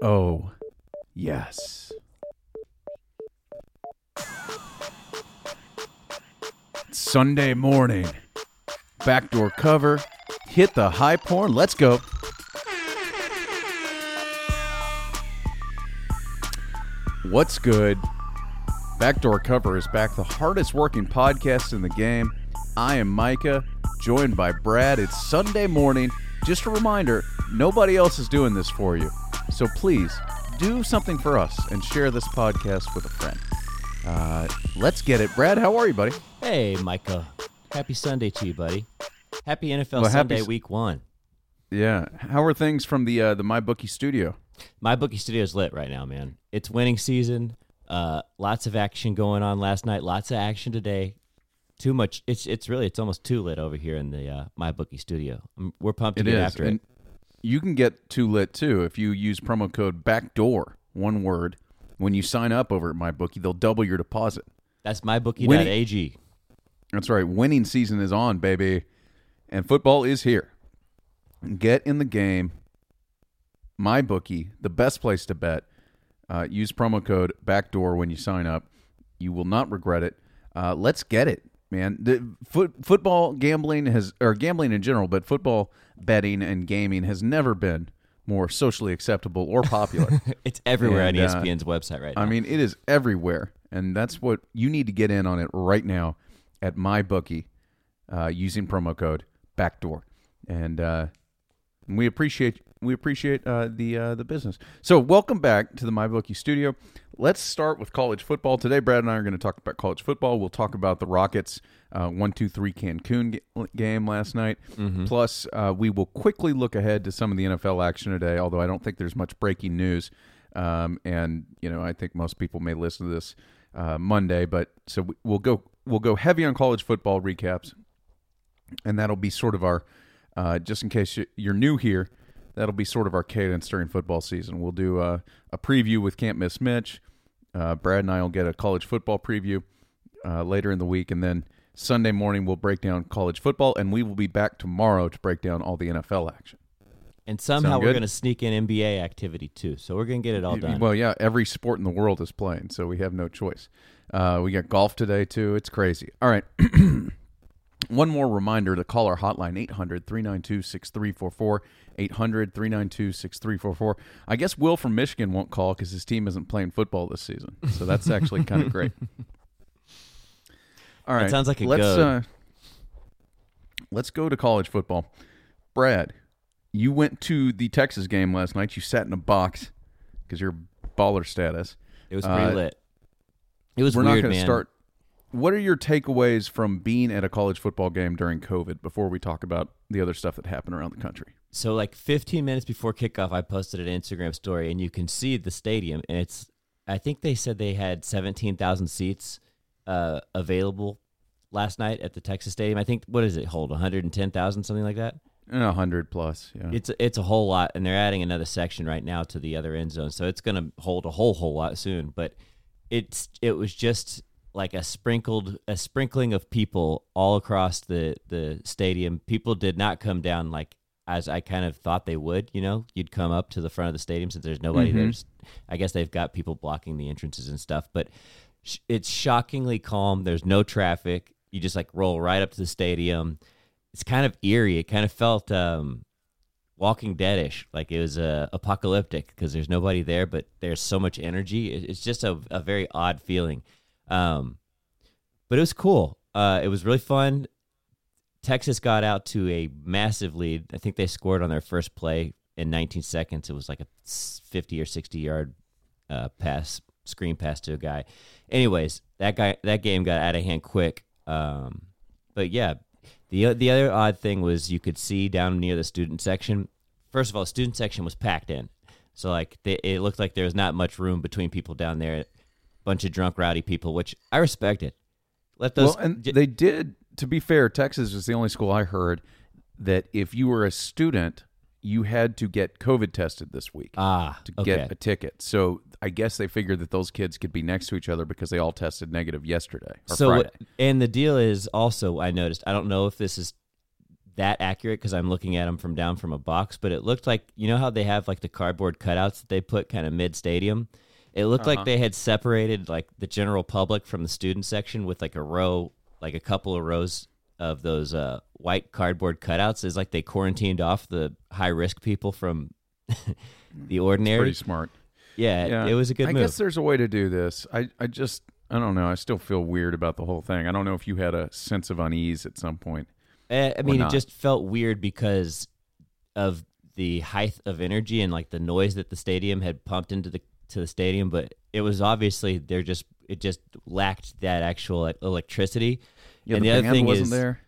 Oh, yes. Sunday morning. Backdoor cover. Hit the high porn. Let's go. What's good? Backdoor cover is back, the hardest working podcast in the game. I am Micah, joined by Brad. It's Sunday morning. Just a reminder nobody else is doing this for you. So please do something for us and share this podcast with a friend. Uh, let's get it. Brad, how are you, buddy? Hey, Micah. Happy Sunday to you, buddy. Happy NFL Well, happy Sunday s- Week One. Yeah. How are things from the uh, the MyBookie studio? MyBookie studio is lit right now, man. It's winning season. Uh, lots of action going on last night. Lots of action today. Too much. It's it's really it's almost too lit over here in the uh, MyBookie studio. We're pumped to It get is. after and it. You can get too lit too if you use promo code BACKDOOR, one word. When you sign up over at MyBookie, they'll double your deposit. That's mybookie.ag. Winning- That's right. Winning season is on, baby. And football is here. Get in the game. MyBookie, the best place to bet. Uh, use promo code backdoor when you sign up. You will not regret it. Uh, let's get it, man. The foot, football gambling has, or gambling in general, but football betting and gaming has never been more socially acceptable or popular. It's everywhere And, on E uh, ESPN's website right now. I mean, it is everywhere, and that's what you need to get in on it right now at MyBookie uh, using promo code Backdoor, and uh, we appreciate we appreciate uh, the uh, the business. So, welcome back to the MyBookie studio. Let's start with college football today. Brad and I are going to talk about college football. We'll talk about the Rockets uh, one two three Cancun ga- game last night. Plus, uh, we will quickly look ahead to some of the NFL action today. Although I don't think there's much breaking news. Um, and you know, I think most people may listen to this uh, Monday, but so we- we'll go we'll go heavy on college football recaps, and that'll be sort of our uh, just in case you- you're new here. That'll be sort of our cadence during football season. We'll do a, a preview with Can't Miss Mitch. Uh, Brad and I will get a college football preview uh, later in the week, and then Sunday morning we'll break down college football, and we will be back tomorrow to break down all the NFL action. and somehow we're going to sneak in NBA activity too. So we're going to get it all done. Well, yeah, every sport in the world is playing, so we have no choice. Uh, we got golf today, too. It's crazy. All right. One more reminder to call our hotline 800 392 6344. 800 392 6344. I guess Will from Michigan won't call because his team isn't playing football this season. So that's actually kind of great. All right. sounds like a let's, uh, let's go to college football. Brad, you went to the Texas game last night. You sat in a box because you're baller status. it was pretty uh, lit. It was We're weird, not going to start. What are your takeaways from being at a college football game during COVID before we talk about the other stuff that happened around the country? So like 15 minutes before kickoff, I posted an Instagram story, and you can see the stadium, and it's. I think they said they had 17,000 seats uh, available last night at the Texas Stadium. I think what does it hold? 110,000, something like that. A hundred plus, yeah. It's it's a whole lot, and they're adding another section right now to the other end zone, so it's going to hold a whole whole lot soon. But it's it was just like a sprinkled a sprinkling of people all across the the stadium. People did not come down like as I kind of thought they would. You know, you'd come up to the front of the stadium since there's nobody there. Just- I guess they've got people blocking the entrances and stuff, but sh- it's shockingly calm. There's no traffic. You just like roll right up to the stadium. It's kind of eerie. It kind of felt um, Walking Deadish, like it was uh, apocalyptic because there's nobody there, but there's so much energy. It- It's just a, a very odd feeling. Um, but it was cool. Uh, it was really fun. Texas got out to a massive lead. I think they scored on their first play in 19 seconds. It was like a 50 or 60 yard uh, pass, screen pass to a guy. Anyways, that guy that game got out of hand quick. Um, but yeah, the the other odd thing was you could see down near the student section. First of all, the student section was packed in, so like they, it looked like there was not much room between people down there. Bunch of drunk, rowdy people, which I respected. Let those well, and j- they did. To be fair, Texas was the only school I heard that if you were a student, you had to get COVID tested this week ah to okay. get a ticket. So I guess they figured that those kids could be next to each other because they all tested negative yesterday or so Friday. and the deal is also I noticed I don't know if this is that accurate because I'm looking at them from down from a box, but it looked like you know how they have like the cardboard cutouts that they put kind of mid stadium. It looked Uh-huh. like they had separated like the general public from the student section with like a row, like a couple of rows of those uh, white cardboard cutouts. It's like they quarantined off the high risk people from the ordinary. Pretty smart. yeah, Yeah, it was a good I move. guess there's a way to do this. I, I just, I don't know. I still feel weird about the whole thing. I don't know if you had a sense of unease at some point. Uh, I mean, it just felt weird because of the height of energy and like the noise that the stadium had pumped into the to the stadium. But it was obviously they're just it just lacked that actual like, electricity. Yeah, and the, the, other band thing wasn't is, there.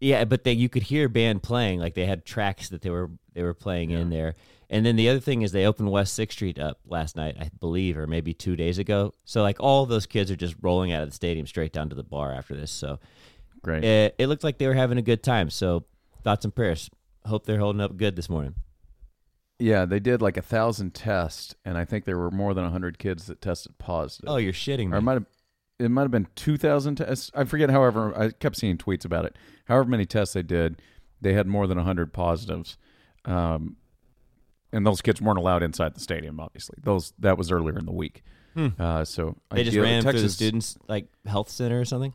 yeah, but they, you could hear band playing like they had tracks that they were they were playing in there. And then the other thing is they opened West Sixth Street up last night, I believe, or maybe two days ago. So like all of those kids are just rolling out of the stadium straight down to the bar after this. So Great. it, it looked like they were having a good time. So thoughts and prayers. Hope they're holding up good this morning. Yeah, they did like a thousand tests, and I think there were more than a hundred kids that tested positive. Oh, you're shitting or it me. might have. It might have been two thousand tests. I forget. However, I kept seeing tweets about it. However many tests they did, they had more than hundred positives, um, and those kids weren't allowed inside the stadium. Obviously, those that was earlier in the week. Uh, so They just ideally- ran through the Texas, students like health center or something.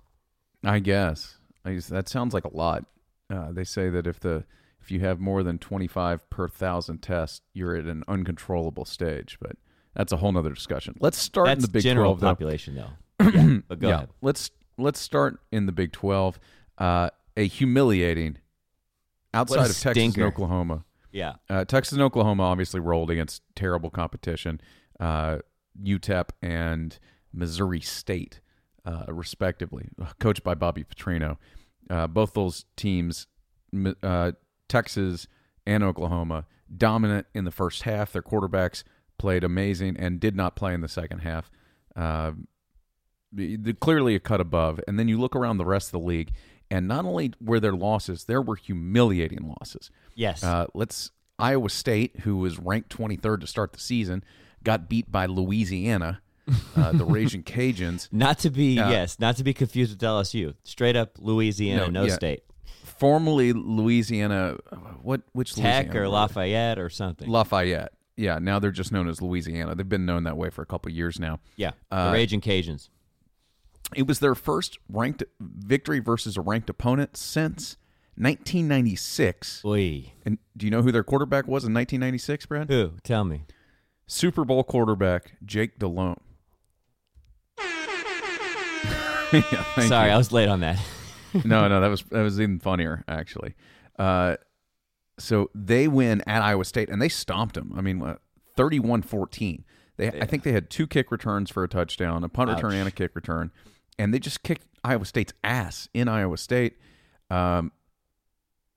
I guess. I guess that sounds like a lot. Uh, they say that if the if you have more than twenty five per thousand tests, you're at an uncontrollable stage. But that's a whole nother discussion. Let's start That's in the Big general Twelve, though. population, though. Yeah, but go yeah, ahead. let's let's start in the Big Twelve. Uh, a humiliating outside What of a Texas and Oklahoma. Yeah, Uh, Texas and Oklahoma obviously rolled against terrible competition. Uh, UTEP and Missouri State, uh, respectively, coached by Bobby Petrino. Uh, both those teams, uh, Texas and Oklahoma, dominant in the first half. Their quarterbacks played amazing and did not play in the second half. Uh, clearly a cut above. And then you look around the rest of the league, and not only were there losses, there were humiliating losses. yes. Uh, let's Iowa State, who was ranked 23rd to start the season, got beat by Louisiana, uh, the Raging Cajuns. not to be uh, yes, not to be confused with LSU. Straight up Louisiana, No, no, yeah. state, Formerly Louisiana, what which Tech Louisiana? or Lafayette or something. Lafayette. Yeah, now they're just known as Louisiana. They've been known that way for a couple years now. yeah, Uh, the Raging Cajuns. It was their first ranked victory versus a ranked opponent since 1996. Oy. And do you know who their quarterback was in 1996, Brad? Who? Tell me. Super Bowl quarterback Jake Delhomme. yeah, Sorry, you. I was late on that. no, no, that was that was even funnier actually. Uh, so they win at Iowa State and they stomped them. I mean, what, 31-14. They I think they had two kick returns for a touchdown, a punt return and a kick return, and they just kicked Iowa State's ass in Iowa State. Um,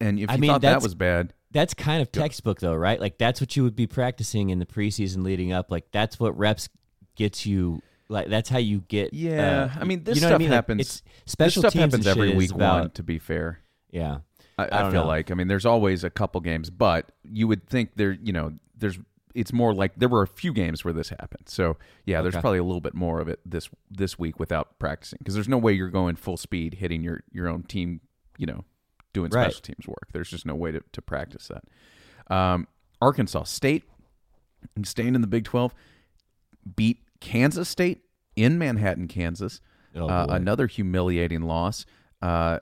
and if I mean, thought that was bad, That's kind of textbook, though, right? Like that's what you would be practicing in the preseason leading up. Like that's what reps gets you. Like that's how you get. Yeah, uh, I mean, this you know stuff I mean? Happens- it's special this stuff teams happens every week about, one. To be fair, Yeah, I, I I, feel know. like I mean, there's always a couple games, but you would think there, you know, there's it's more like there were a few games where this happened. So yeah, there's Okay. probably a little bit more of it this this week without practicing because there's no way you're going full speed hitting your your own team, you know, doing Right. special teams work. There's just no way to to practice that. Um, Arkansas State, staying in the Big Twelve, beat Kansas State in Manhattan, Kansas. Oh, uh, another humiliating loss. Uh,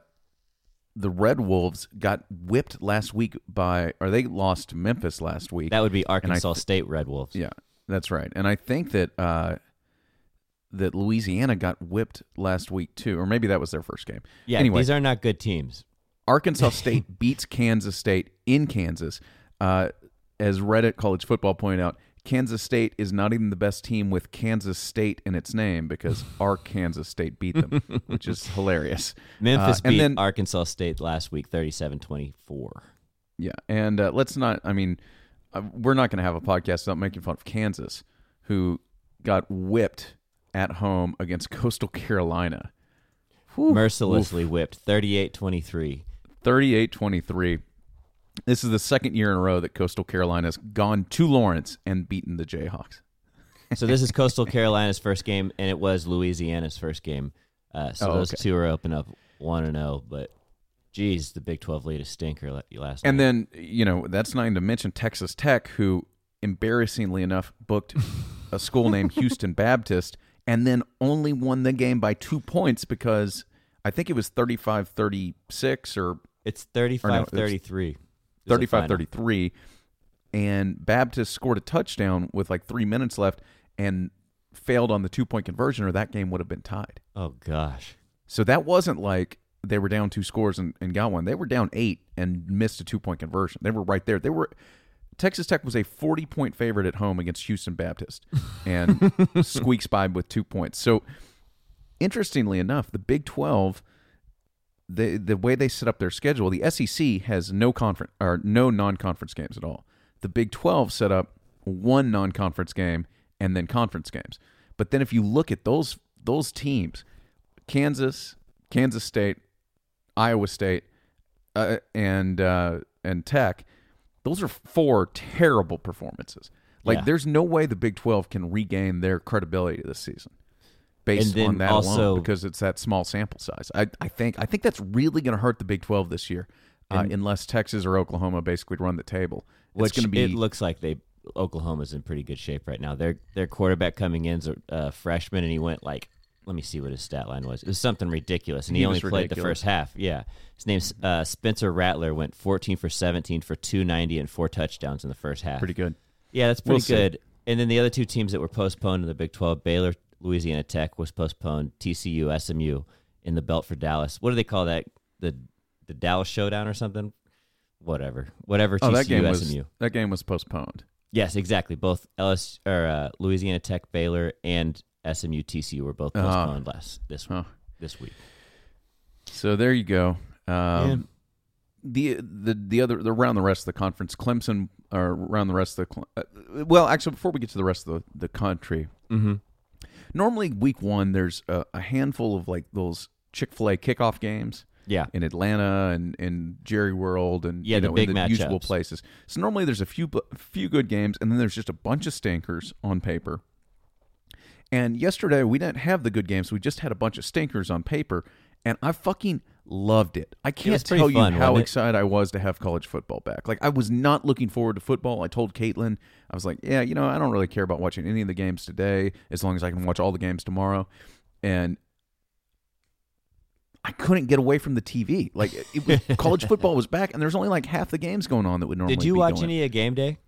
the Red Wolves got whipped last week by, or they lost to Memphis last week. that would be Arkansas th- State Red Wolves. yeah, that's right. And I think that uh, that Louisiana got whipped last week too, or maybe that was their first game. yeah. Anyway, These are not good teams. Arkansas State beats Kansas State in Kansas. Uh, as Reddit College Football pointed out, Kansas State is not even the best team with Kansas State in its name because our Kansas State beat them, which is hilarious. Memphis Uh, and beat then- Arkansas State last week, 37-24. Yeah, and uh, let's not. I mean, uh, we're not going to have a podcast about making fun of Kansas, who got whipped at home against Coastal Carolina. Whew. Mercilessly whipped, 38-23. 38-23. This is the second year in a row that Coastal Carolina's gone to Lawrence and beaten the Jayhawks. So this is Coastal Carolina's first game, and it was Louisiana's first game. Uh, so Oh, those okay. two are open up one and zero. But Geez, the Big 12 lead a stinker la- last And night. then, you know, that's not even to mention Texas Tech, who embarrassingly enough booked a school named Houston Baptist and then only won the game by two points because I think it was 35 36 or it's 35 33. 35 33. And Baptist scored a touchdown with like three minutes left and failed on the two point conversion, or that game would have been tied. Oh, gosh. So that wasn't like they were down two scores and, and got one. They were down eight and missed a two point conversion. They were right there. They were Texas Tech was a forty point favorite at home against Houston Baptist and squeaks by with two points. So interestingly enough, the Big Twelve, the the way they set up their schedule, the SEC has no conference or no non conference games at all. The Big Twelve set up one non conference game and then conference games. But then if you look at those those teams, Kansas, Kansas State, Iowa State, uh, and uh, and Tech, those are four terrible performances. Like, Yeah. there's no way the Big Twelve can regain their credibility this season based And then on that also- alone because it's that small sample size. I, I think I think that's really going to hurt the Big Twelve this year, uh, unless Texas or Oklahoma basically run the table. Which it's to be it looks like they Oklahoma's in pretty good shape right now. Their their quarterback coming in's a uh, freshman, and he went like, let me see what his stat line was. It was something ridiculous, and he, He only played the first half. Yeah, his name's uh, Spencer Rattler. Went 14 for 17 for 290 and four touchdowns in the first half. pretty good. Yeah, that's We'll pretty see. good. And then the other two teams that were postponed in the Big 12, Baylor, Louisiana Tech was postponed. TCU, SMU in the belt for Dallas. What do they call that? The the Dallas Showdown or something? Whatever. Whatever Oh, TCU, that game was SMU. that game was postponed. Yes, exactly. Both LS or uh, Louisiana Tech, Baylor, and SMU, TCU were both Ah. postponed last this Huh. this week. So there you go. Um, The the the other the, around the rest of the conference, Clemson or around the rest of the Cle- uh, well, actually, before we get to the rest of the, the country, Mm-hmm. Normally week one there's a, a handful of like those Chick Fil A kickoff games Yeah. in Atlanta and in Jerry World and Yeah, you the know, big in the usual places. So normally there's a few few good games, and then there's just a bunch of stinkers on paper. And yesterday we didn't have the good games; we just had a bunch of stinkers on paper, and I fucking loved it. I can't pretty tell you fun, how excited I was to have college football back. Like I was not looking forward to football. I told Caitlin, I was like, "Yeah, you know, I don't really care about watching any of the games today, as long as I can watch all the games tomorrow." And I couldn't get away from the TV. Like it, it was, college football was back, and there's only like half the games going on that would normally. Did you watch going. any of Game Day?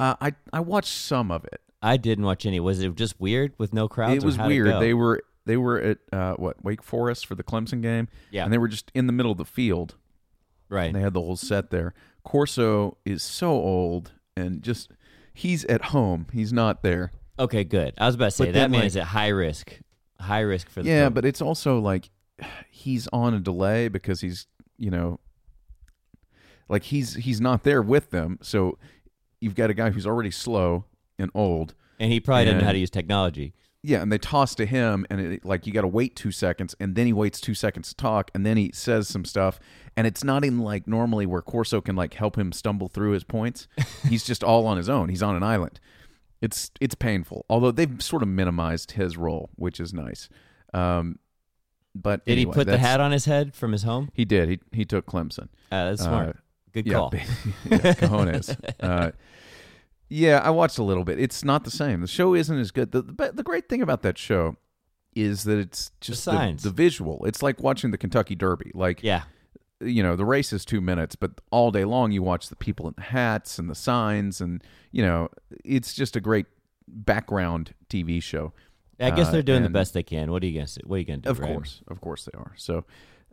Uh, I I watched some of it. I didn't watch any. Was it just weird with no crowds? it was weird. go? they were they were at uh, what Wake Forest for the Clemson game, Yeah. and they were just in the middle of the field. right. And they had the whole set there. Corso is so old and just he's at home. He's not there. Okay, good. I was about to say But that man like- is at high risk. High risk for the Yeah, but it's also like he's on a delay because he's you know like he's he's not there with them. So you've got a guy who's already slow and old. and he probably doesn't know how to use technology. Yeah, and they toss to him, and it, like you got to wait two seconds, and then he waits two seconds to talk, and then he says some stuff, and it's not in like normally where Corso can like help him stumble through his points. He's just all on his own. He's on an island. It's it's painful, although they've sort of minimized his role, which is nice. Um, but Did anyway, he put the hat on his head from his home? He did. He he took Clemson. Uh, that's Uh, smart. Good call. ba- yeah, cojones. uh, yeah, I watched a little bit. It's not the same. The show isn't as good. The the, the great thing about that show is that it's just the, signs. the visual. It's like watching the Kentucky Derby. Like yeah. you know, the race is two minutes, but all day long you watch the people in the hats and the signs, and you know, it's just a great background TV show. I guess Uh, they're doing the and- best they can. What are you gonna say? What are you gonna do? Of right? course, of course they are. So,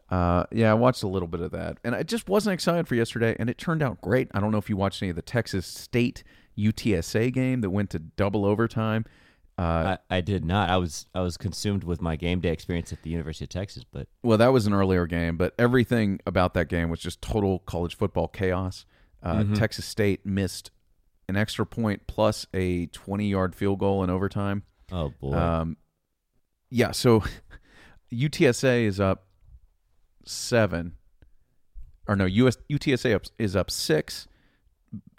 uh, yeah, I watched a little bit of that, and I just wasn't excited for yesterday, and it turned out great. I don't know if you watched any of the Texas State UTSA game that went to double overtime. Uh, I, I did not. I was I was consumed with my game day experience at the University of Texas, but well, that was an earlier game, but everything about that game was just total college football chaos. Uh, Mm-hmm. Texas State missed an extra point plus a 20 yard field goal in overtime. oh boy, Um, yeah, so UTSA is up seven, or no, US UTSA up, is up six.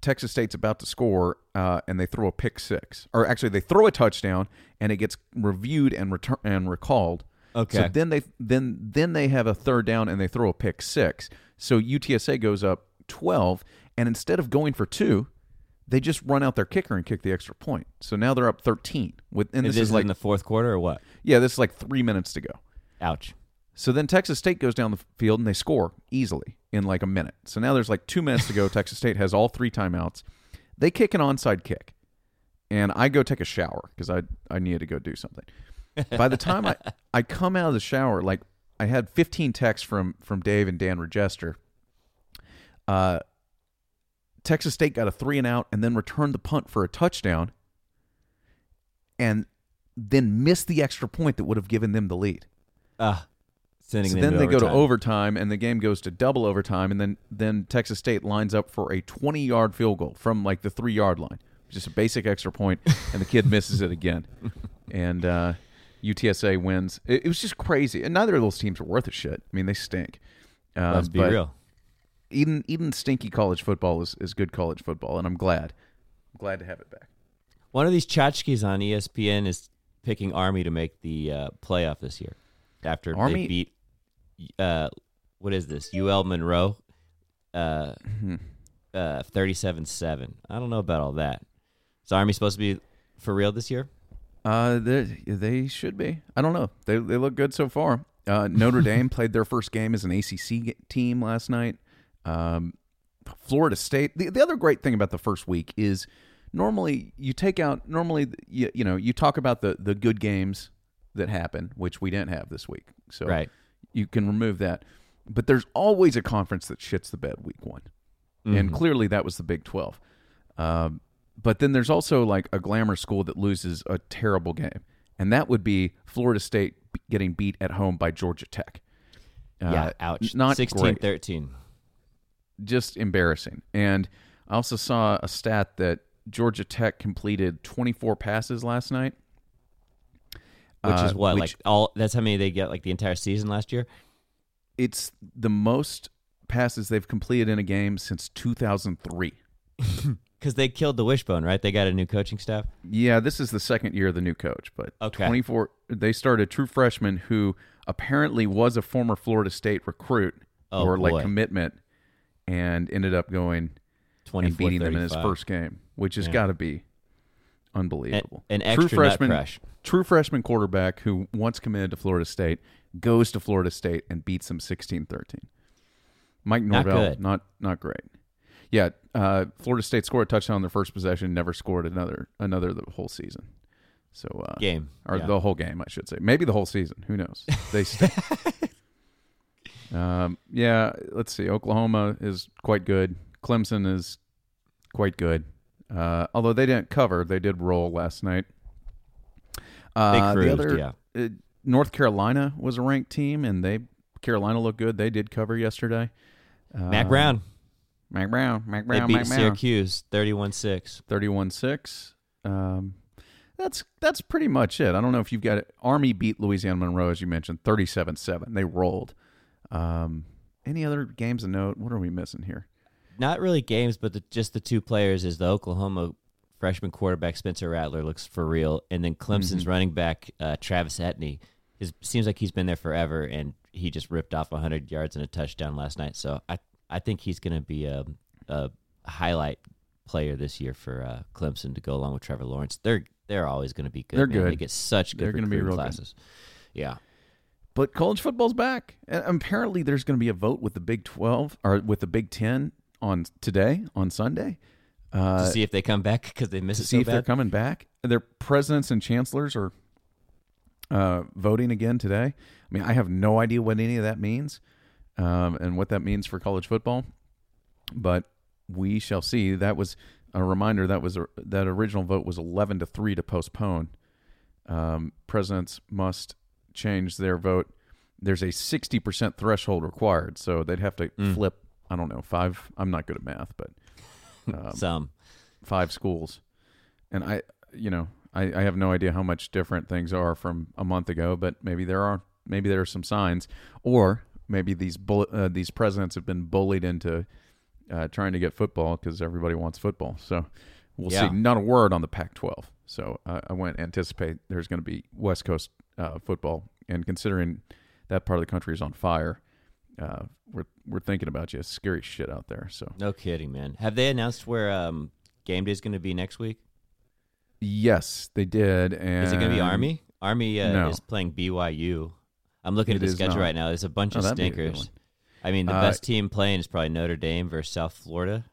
Texas State's about to score, uh, and they throw a pick six, or actually they throw a touchdown, and it gets reviewed and return and recalled. Okay. So then they then then they have a third down and they throw a pick six. So UTSA goes up twelve, and instead of going for two, they just run out their kicker and kick the extra point. So now they're up thirteen. With and Is this this is like in the fourth quarter or what? yeah, this is like three minutes to go. Ouch. So then Texas State goes down the field and they score easily in like a minute. So now there's like two minutes to go. Texas State has all three timeouts. They kick an onside kick, and I go take a shower because I I needed to go do something. By the time I, I come out of the shower, like I had 15 texts from from Dave and Dan Regester. Uh, Texas State got a three and out, and then returned the punt for a touchdown, and then missed the extra point that would have given them the lead. Ah, sending So then they go to overtime. overtime, and the game goes to double overtime, and then then Texas State lines up for a 20 yard field goal from like the three yard line, just a basic extra point, and the kid misses it again, and uh, UTSA wins. It, it was just crazy, and neither of those teams are worth a shit. I mean, they stink. Um, Let's be real. Even even stinky college football is, is good college football, and I'm glad, glad to have it back. One of these tchotchkes on ESPN is picking Army to make the uh, playoff this year after Army- they beat uh, what is this UL Monroe uh, Mm-hmm. uh, 37-7. I don't know about all that. Is Army supposed to be for real this year? Uh, they they should be. I don't know. They they look good so far. Uh, Notre Dame played their first game as an ACC team last night. Um, Florida State. The, the other great thing about the first week is normally you take out normally you, you know you talk about the the good games that happen, which we didn't have this week. So Right. You can remove that. But there's always a conference that shits the bed week one, and clearly that was the Big Twelve. Um, but then there's also like a glamour school that loses a terrible game, and that would be Florida State getting beat at home by Georgia Tech. Uh, yeah, ouch. Not 16 great. 13. Just embarrassing. And I also saw a stat that Georgia Tech completed 24 passes last night. Which uh, is what which- like all that's how many they get like the entire season last year? it's the most passes they've completed in a game since 2003. Cuz they killed the wishbone, right? They got a new coaching staff. Yeah, this is the second year of the new coach, but Okay. 24 they started a true freshman who apparently was a former Florida State recruit Oh, or like boy. commitment and ended up going 24 and beating them in his first game, which has Yeah. got to be unbelievable. An- an true freshman true freshman quarterback who once committed to Florida State goes to Florida State and beats them 16-13. Mike Norvell, good. not not great. Yeah, uh, Florida State scored a touchdown on their first possession, never scored another another the whole season. So uh, Game. or Yeah. the whole game, I should say. Maybe the whole season. Who knows? They stink. um, yeah, let's see. Oklahoma is quite good. Clemson is quite good. Uh, although they didn't cover, they did roll last night. Uh, cruised, the other, yeah. uh, North Carolina was a ranked team, and they Carolina looked good. They did cover yesterday. Uh, Mack Brown. Mack Brown, Mack Brown. They beat Mac. Syracuse 31-6. 31-6. Um, that's that's pretty much it. I don't know if you've got it. Army beat Louisiana Monroe as you mentioned 37-7. They rolled. Um, any other games of note? What are we missing here? Not really games, but the, just the two players is the Oklahoma freshman quarterback Spencer Rattler looks for real, and then Clemson's Mm-hmm. running back uh, Travis Etienne. His seems like he's been there forever, and he just ripped off 100 yards and a touchdown last night. So I I think he's going to be a, a highlight player this year for uh, Clemson to go along with Trevor Lawrence. They're they're always going to be good. They're man. good. They get such good They're gonna be recruiting real good. classes. Yeah. But college football's back. And apparently, there's going to be a vote with the Big 12 or with the Big 10 on today on Sunday. Uh, to see if they come back because they miss to it see so if they're coming back. Their presidents and chancellors are uh, voting again today. I mean, I have no idea what any of that means um, and what that means for college football, but we shall see. That was a reminder that was a, that original vote was eleven to three to postpone. Um, presidents must change their vote. There's a sixty percent threshold required, so they'd have to Mm. flip. I don't know five. I'm not good at math, but um, Some. five schools, and I, you know, I, I have no idea how much different things are from a month ago, but maybe there are, maybe there are some signs, or maybe these bull, uh, these presidents have been bullied into uh, trying to get football because everybody wants football. So we'll Yeah. see. Not a word on the Pac-12. So uh, I won't anticipate there's going to be West Coast uh, football and considering that part of the country is on fire, uh, we're we're thinking about you. It's scary shit out there. So No kidding, man. Have they announced where um, game day is going to be next week? yes, they did. And Is it going to be Army? Army uh, no. is playing BYU. I'm looking It at the schedule not. right now. There's a bunch Oh, of that'd be a good stinkers. I mean, the Uh, best team playing is probably Notre Dame versus South Florida.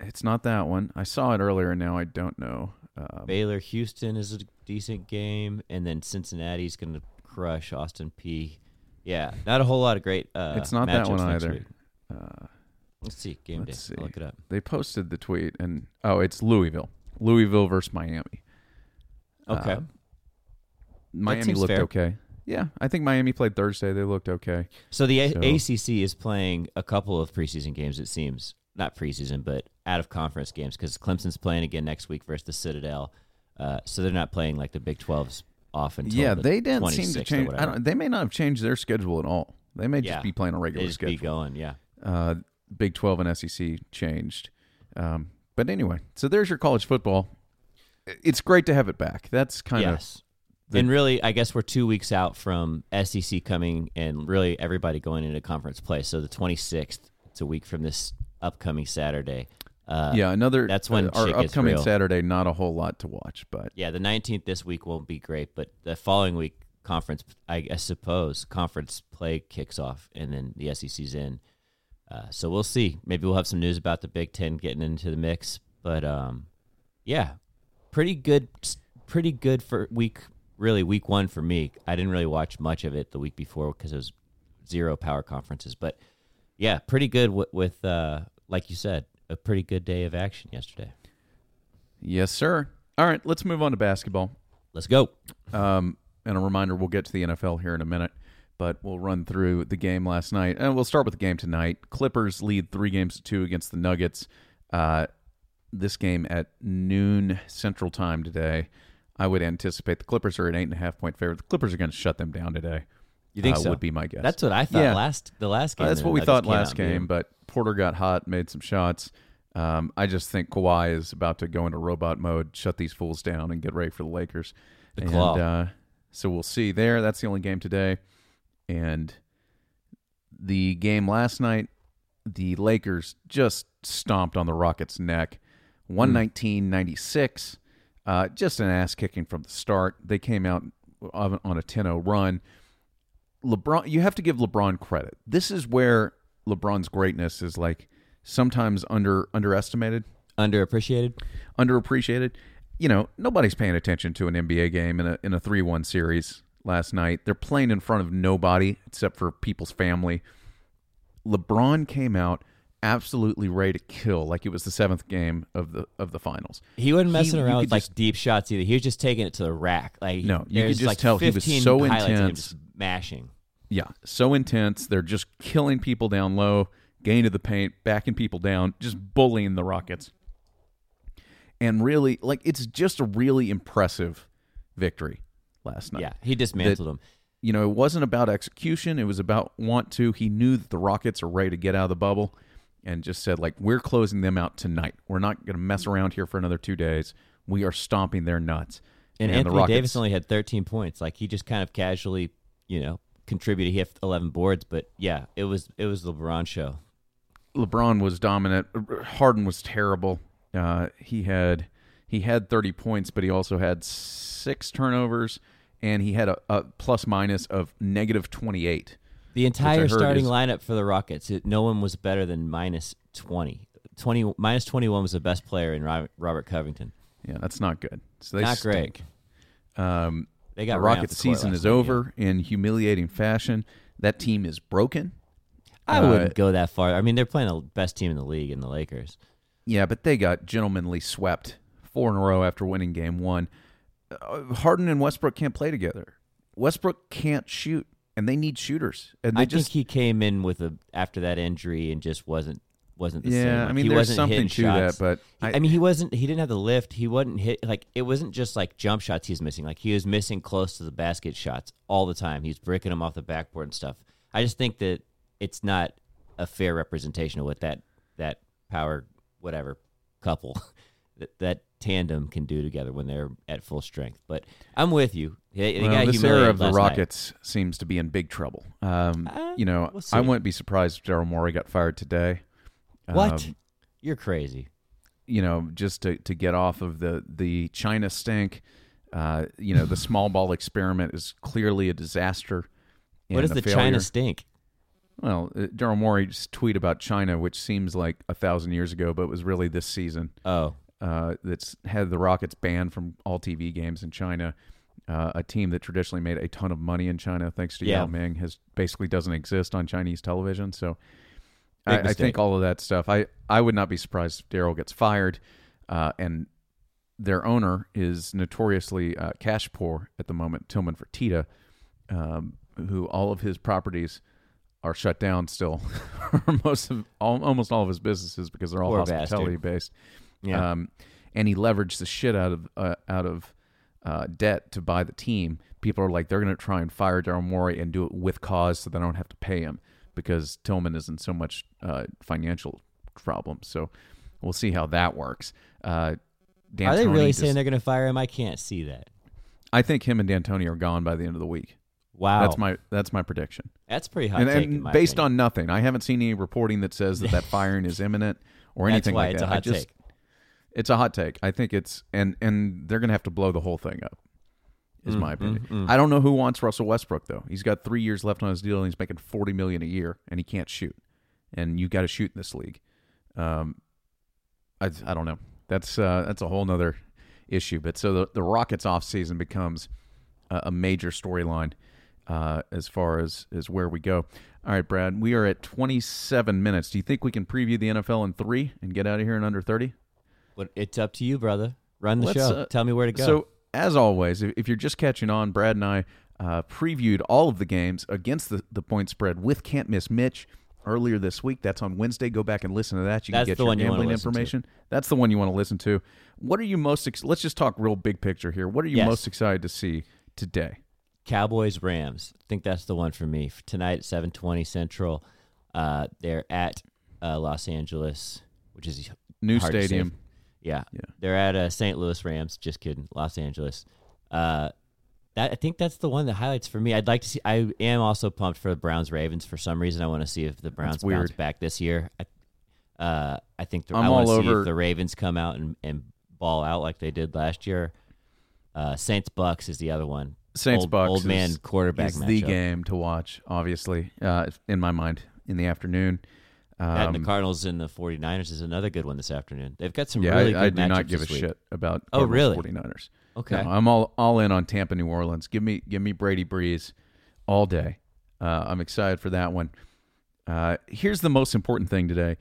It's not that one. I saw it earlier, and now I don't know. Um, Baylor Houston is a decent game, and then Cincinnati's going to crush Austin Peay Yeah, not a whole lot of great. Uh, It's not that one either. uh, Let's see game Let's day. see. I'll look it up. they posted the tweet, and oh, it's Louisville. Louisville versus Miami. Okay, Uh, Miami looked fair. okay. Yeah, I think Miami played Thursday. They looked okay. so the A- so- ACC is playing a couple of preseason games. It seems not preseason, but out of conference games because Clemson's playing again next week versus the Citadel. Uh, so they're not playing like the Big 12s off until yeah, the they didn't seem to change. I don't, they may not have changed their schedule at all. They may Yeah. just be playing a They regular just schedule. be going. Yeah. uh, Big 12 and SEC changed. Um, but anyway, so there's your college football. It's great to have it back. That's kind of yes. the- and really, I guess we're two weeks out from SEC coming and really everybody going into conference play. So the 26th, it's a week from this upcoming Saturday. Uh, yeah. Another that's when uh, our upcoming. Saturday. Not a whole lot to watch, but Yeah, the 19th this week won't be great, but the following week, conference, I, I suppose, conference play kicks off and then the SEC's in. Uh, so we'll see. Maybe we'll have some news about the Big Ten getting into the mix. But um, yeah, pretty good, pretty good for week, really, week one for me. I didn't really watch much of it the week before because it was zero power conferences. But yeah, pretty good with, with uh, like you said, a pretty good day of action yesterday. yes, sir. All right, let's move on to basketball. Let's go. Um, and a reminder, we'll get to the NFL here in a minute, but we'll run through the game last night. And we'll start with the game tonight. Clippers lead three games to two against the Nuggets. Uh, this game at noon Central Time today. I would anticipate the Clippers are an eight and a half point favorite. The Clippers are going to shut them down today. You think uh, so? Would be my guess. That's what I thought Yeah. last the last game. Uh, that's what we Nuggets thought last game, but Porter got hot, made some shots. Um, I just think Kawhi is about to go into robot mode, shut these fools down, and get ready for the Lakers. The and claw. uh, so we'll see there. That's the only game today. And the game last night, the Lakers just stomped on the Rockets' neck. one nineteen ninety six. Uh, just an ass kicking from the start. They came out on on a 10 0 run. LeBron, you have to give LeBron credit. This is where LeBron's greatness is like sometimes under underestimated, underappreciated. underappreciated. You know, nobody's paying attention to an NBA game in a in a three one series last night. They're playing in front of nobody except for people's family. LeBron came out absolutely ready to kill, like it was the seventh game of the of the finals. He wasn't He- messing you around with like just- deep shots either. He was just taking it to the rack. Like No, you could just like tell he was so highlights of him intense. mashing. Yeah, so intense. They're just killing people down low, getting to the paint, backing people down, just bullying the Rockets. And really, like, it's just a really impressive victory last night. Yeah, he dismantled them. You know, it wasn't about execution, it was about want to. He knew that the Rockets are ready to get out of the bubble and just said, like, we're closing them out tonight. We're not going to mess around here for another two days. We are stomping their nuts. And, the Anthony Davis only had 13 points. Like he just kind of casually, you know, contributed. He had 11 boards, but yeah, it was it was the LeBron show. LeBron was dominant. Harden was terrible. Uh, he had he had 30 points, but he also had six turnovers, and he had a, a plus minus of negative 28. The entire starting is- lineup for the Rockets, it, no one was better than minus 20. 20 minus 21 was the best player in Robert, Robert Covington. Yeah, that's not good. So they Not great. Um, They got the Rockets season is yeah. over in humiliating fashion. That team is broken. I Uh, wouldn't go that far. I mean, they're playing the best team in the league in the Lakers. Yeah, but they got gentlemanly swept four in a row after winning game one. Uh, Harden and Westbrook can't play together. Westbrook can't shoot, and they need shooters. And they I just think he came in with a after that injury and just wasn't wasn't the yeah. same. Like, I mean, he there's wasn't something to shots. that, but I, mean, he wasn't. He didn't have the lift. He wasn't hit. Like it wasn't just like jump shots he's missing. Like he was missing close to the basket shots all the time. He's breaking them off the backboard and stuff. I just think that it's not a fair representation of what that that power whatever couple that, that tandem can do together when they're at full strength. But I'm with you. They, they Well, this era of the last night. Rockets seems to be in big trouble. Um, Uh, you know, we'll. I wouldn't be surprised if Daryl Morey got fired today. What? Um, You're crazy. you know, just to, to get off of the, the China stink. Uh, you know, the small ball experiment is clearly a disaster. What is the failure. China stink? Well, uh, Daryl Morey's tweet about China, which seems like a thousand years ago, but was really this season. Oh, uh, that's had the Rockets banned from all TV games in China. Uh, a team that traditionally made a ton of money in China, thanks to Yeah. Yao Ming, has basically doesn't exist on Chinese television. So, I, I think all of that stuff. I I would not be surprised if Daryl gets fired, uh, and their owner is notoriously uh, cash poor at the moment, Tillman Fertitta, um, who all of his properties are shut down still, most of all, almost all of his businesses because they're all Poor hospitality bastard. based. yeah. Um, and he leveraged the shit out of uh, out of uh, debt to buy the team. People are like they're going to try and fire Daryl Morey and do it with cause, so they don't have to pay him because Tillman is in so much uh, financial problems. So we'll see how that works. Uh, Are they really just- saying they're going to fire him? I can't see that. I think him and D'Antoni are gone by the end of the week. Wow, That's my that's my prediction. that's pretty hot and take. and based opinion. on nothing, I haven't seen any reporting that says that that firing is imminent or that's anything why like it's that. a I just, take. It's a hot take. I think it's and and they're gonna have to blow the whole thing up. Is Mm, my opinion. mm, mm. I don't know who wants Russell Westbrook though. He's got three years left on his deal and he's making forty million a year and he can't shoot. And you got to shoot in this league. Um, I I don't know. That's uh, that's a whole nother issue. But so the the Rockets off season becomes a, a major storyline uh, as far as as where we go. All right, Brad, we are at 27 minutes. Do you think we can preview the NFL in three and get out of here in under 30? But it's up to you, brother. Run the Let's, show. uh, Tell me where to go. So, as always, if, you're just catching on, Brad and I uh, previewed all of the games against the, the point spread with Can't Miss Mitch earlier this week. That's on Wednesday. Go back and listen to that. You That's can get the your one you gambling information. That's the one you want to listen to. What are you most? Ex- let's just talk real big picture here. What are you Yes. most excited to see today? Cowboys Rams. I think that's the one for me F- tonight at seven twenty Central. Uh, they're at uh, Los Angeles, which is New to stadium. Yeah, Yeah. they're at uh, St. Louis Rams. Just kidding, Los Angeles. Uh, that I think that's the one that highlights for me. I'd like to see. I am also pumped for the Browns Ravens for some reason. I want to see if the Browns bounce back this year. I, uh, I think the, I'm I want to see over- if the Ravens come out and, and ball out like they did last year. Uh, Saints Bucks is the other one. Saints old, Bucks old man is- quarterback is the matchup. game to watch. Obviously, uh, in my mind, in the afternoon. That and Um, the Cardinals and the 49ers is another good one this afternoon. They've got some yeah, really I, I good do not give a week. shit about Oh, really? 49ers. Okay. No, I'm all all in on Tampa, New Orleans. Give me give me Brady Brees all day. Uh, I'm excited for that one. Uh, here's the most important thing today: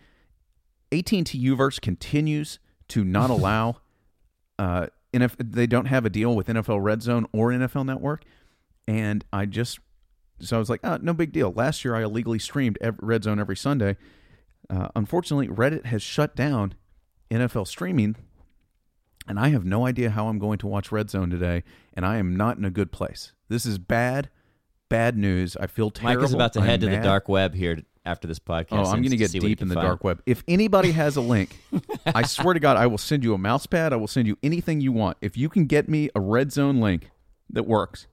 AT&T Uverse continues to not allow. Uh, NF, they don't have a deal with NFL Red Zone or NFL Network, and I just so I was like, oh, no big deal. Last year I illegally streamed ev Red Zone every Sunday. Uh, unfortunately, Reddit has shut down NFL streaming and I have no idea how I'm going to watch Red Zone today, and I am not in a good place. This is bad, bad news. I feel terrible. Mike is about to I'm head to the dark web here after this podcast. Oh, I'm going to get see what he deep in the find. dark web. If anybody has a link, I swear to God, I will send you a mouse pad. I will send you anything you want. If you can get me a Red Zone link that works,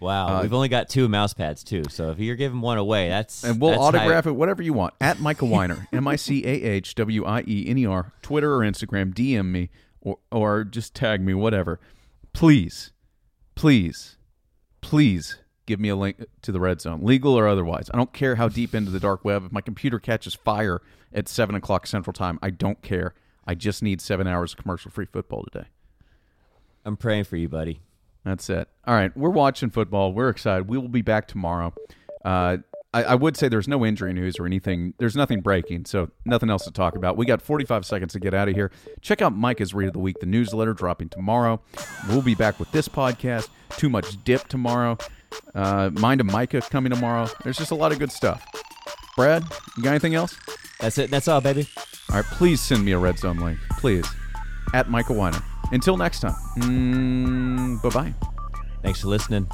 Wow, Uh, we've only got two mouse pads too. So if you're giving one away, that's and we'll that's autograph high- it, whatever you want, at Micah Wiener, M I C A H W I E N E R, Twitter or Instagram, DM me or or just tag me, whatever. Please, please, please give me a link to the red zone, legal or otherwise. I don't care how deep into the dark web. If my computer catches fire at seven o'clock Central Time, I don't care. I just need seven hours of commercial free football today. I'm praying for you, buddy. That's it. All right, we're watching football. We're excited. We will be back tomorrow. Uh, I, I would say there's no injury news or anything. There's nothing breaking, so nothing else to talk about. We got 45 seconds to get out of here. Check out Micah's Read of the Week, the newsletter dropping tomorrow. We'll be back with this podcast. Too much dip tomorrow. Uh, Mind of Micah coming tomorrow. There's just a lot of good stuff. Brad, you got anything else? That's it. That's all, baby. All right, please send me a red zone link, please, at Micah Wiener. Until next time, mm, bye bye. Thanks for listening.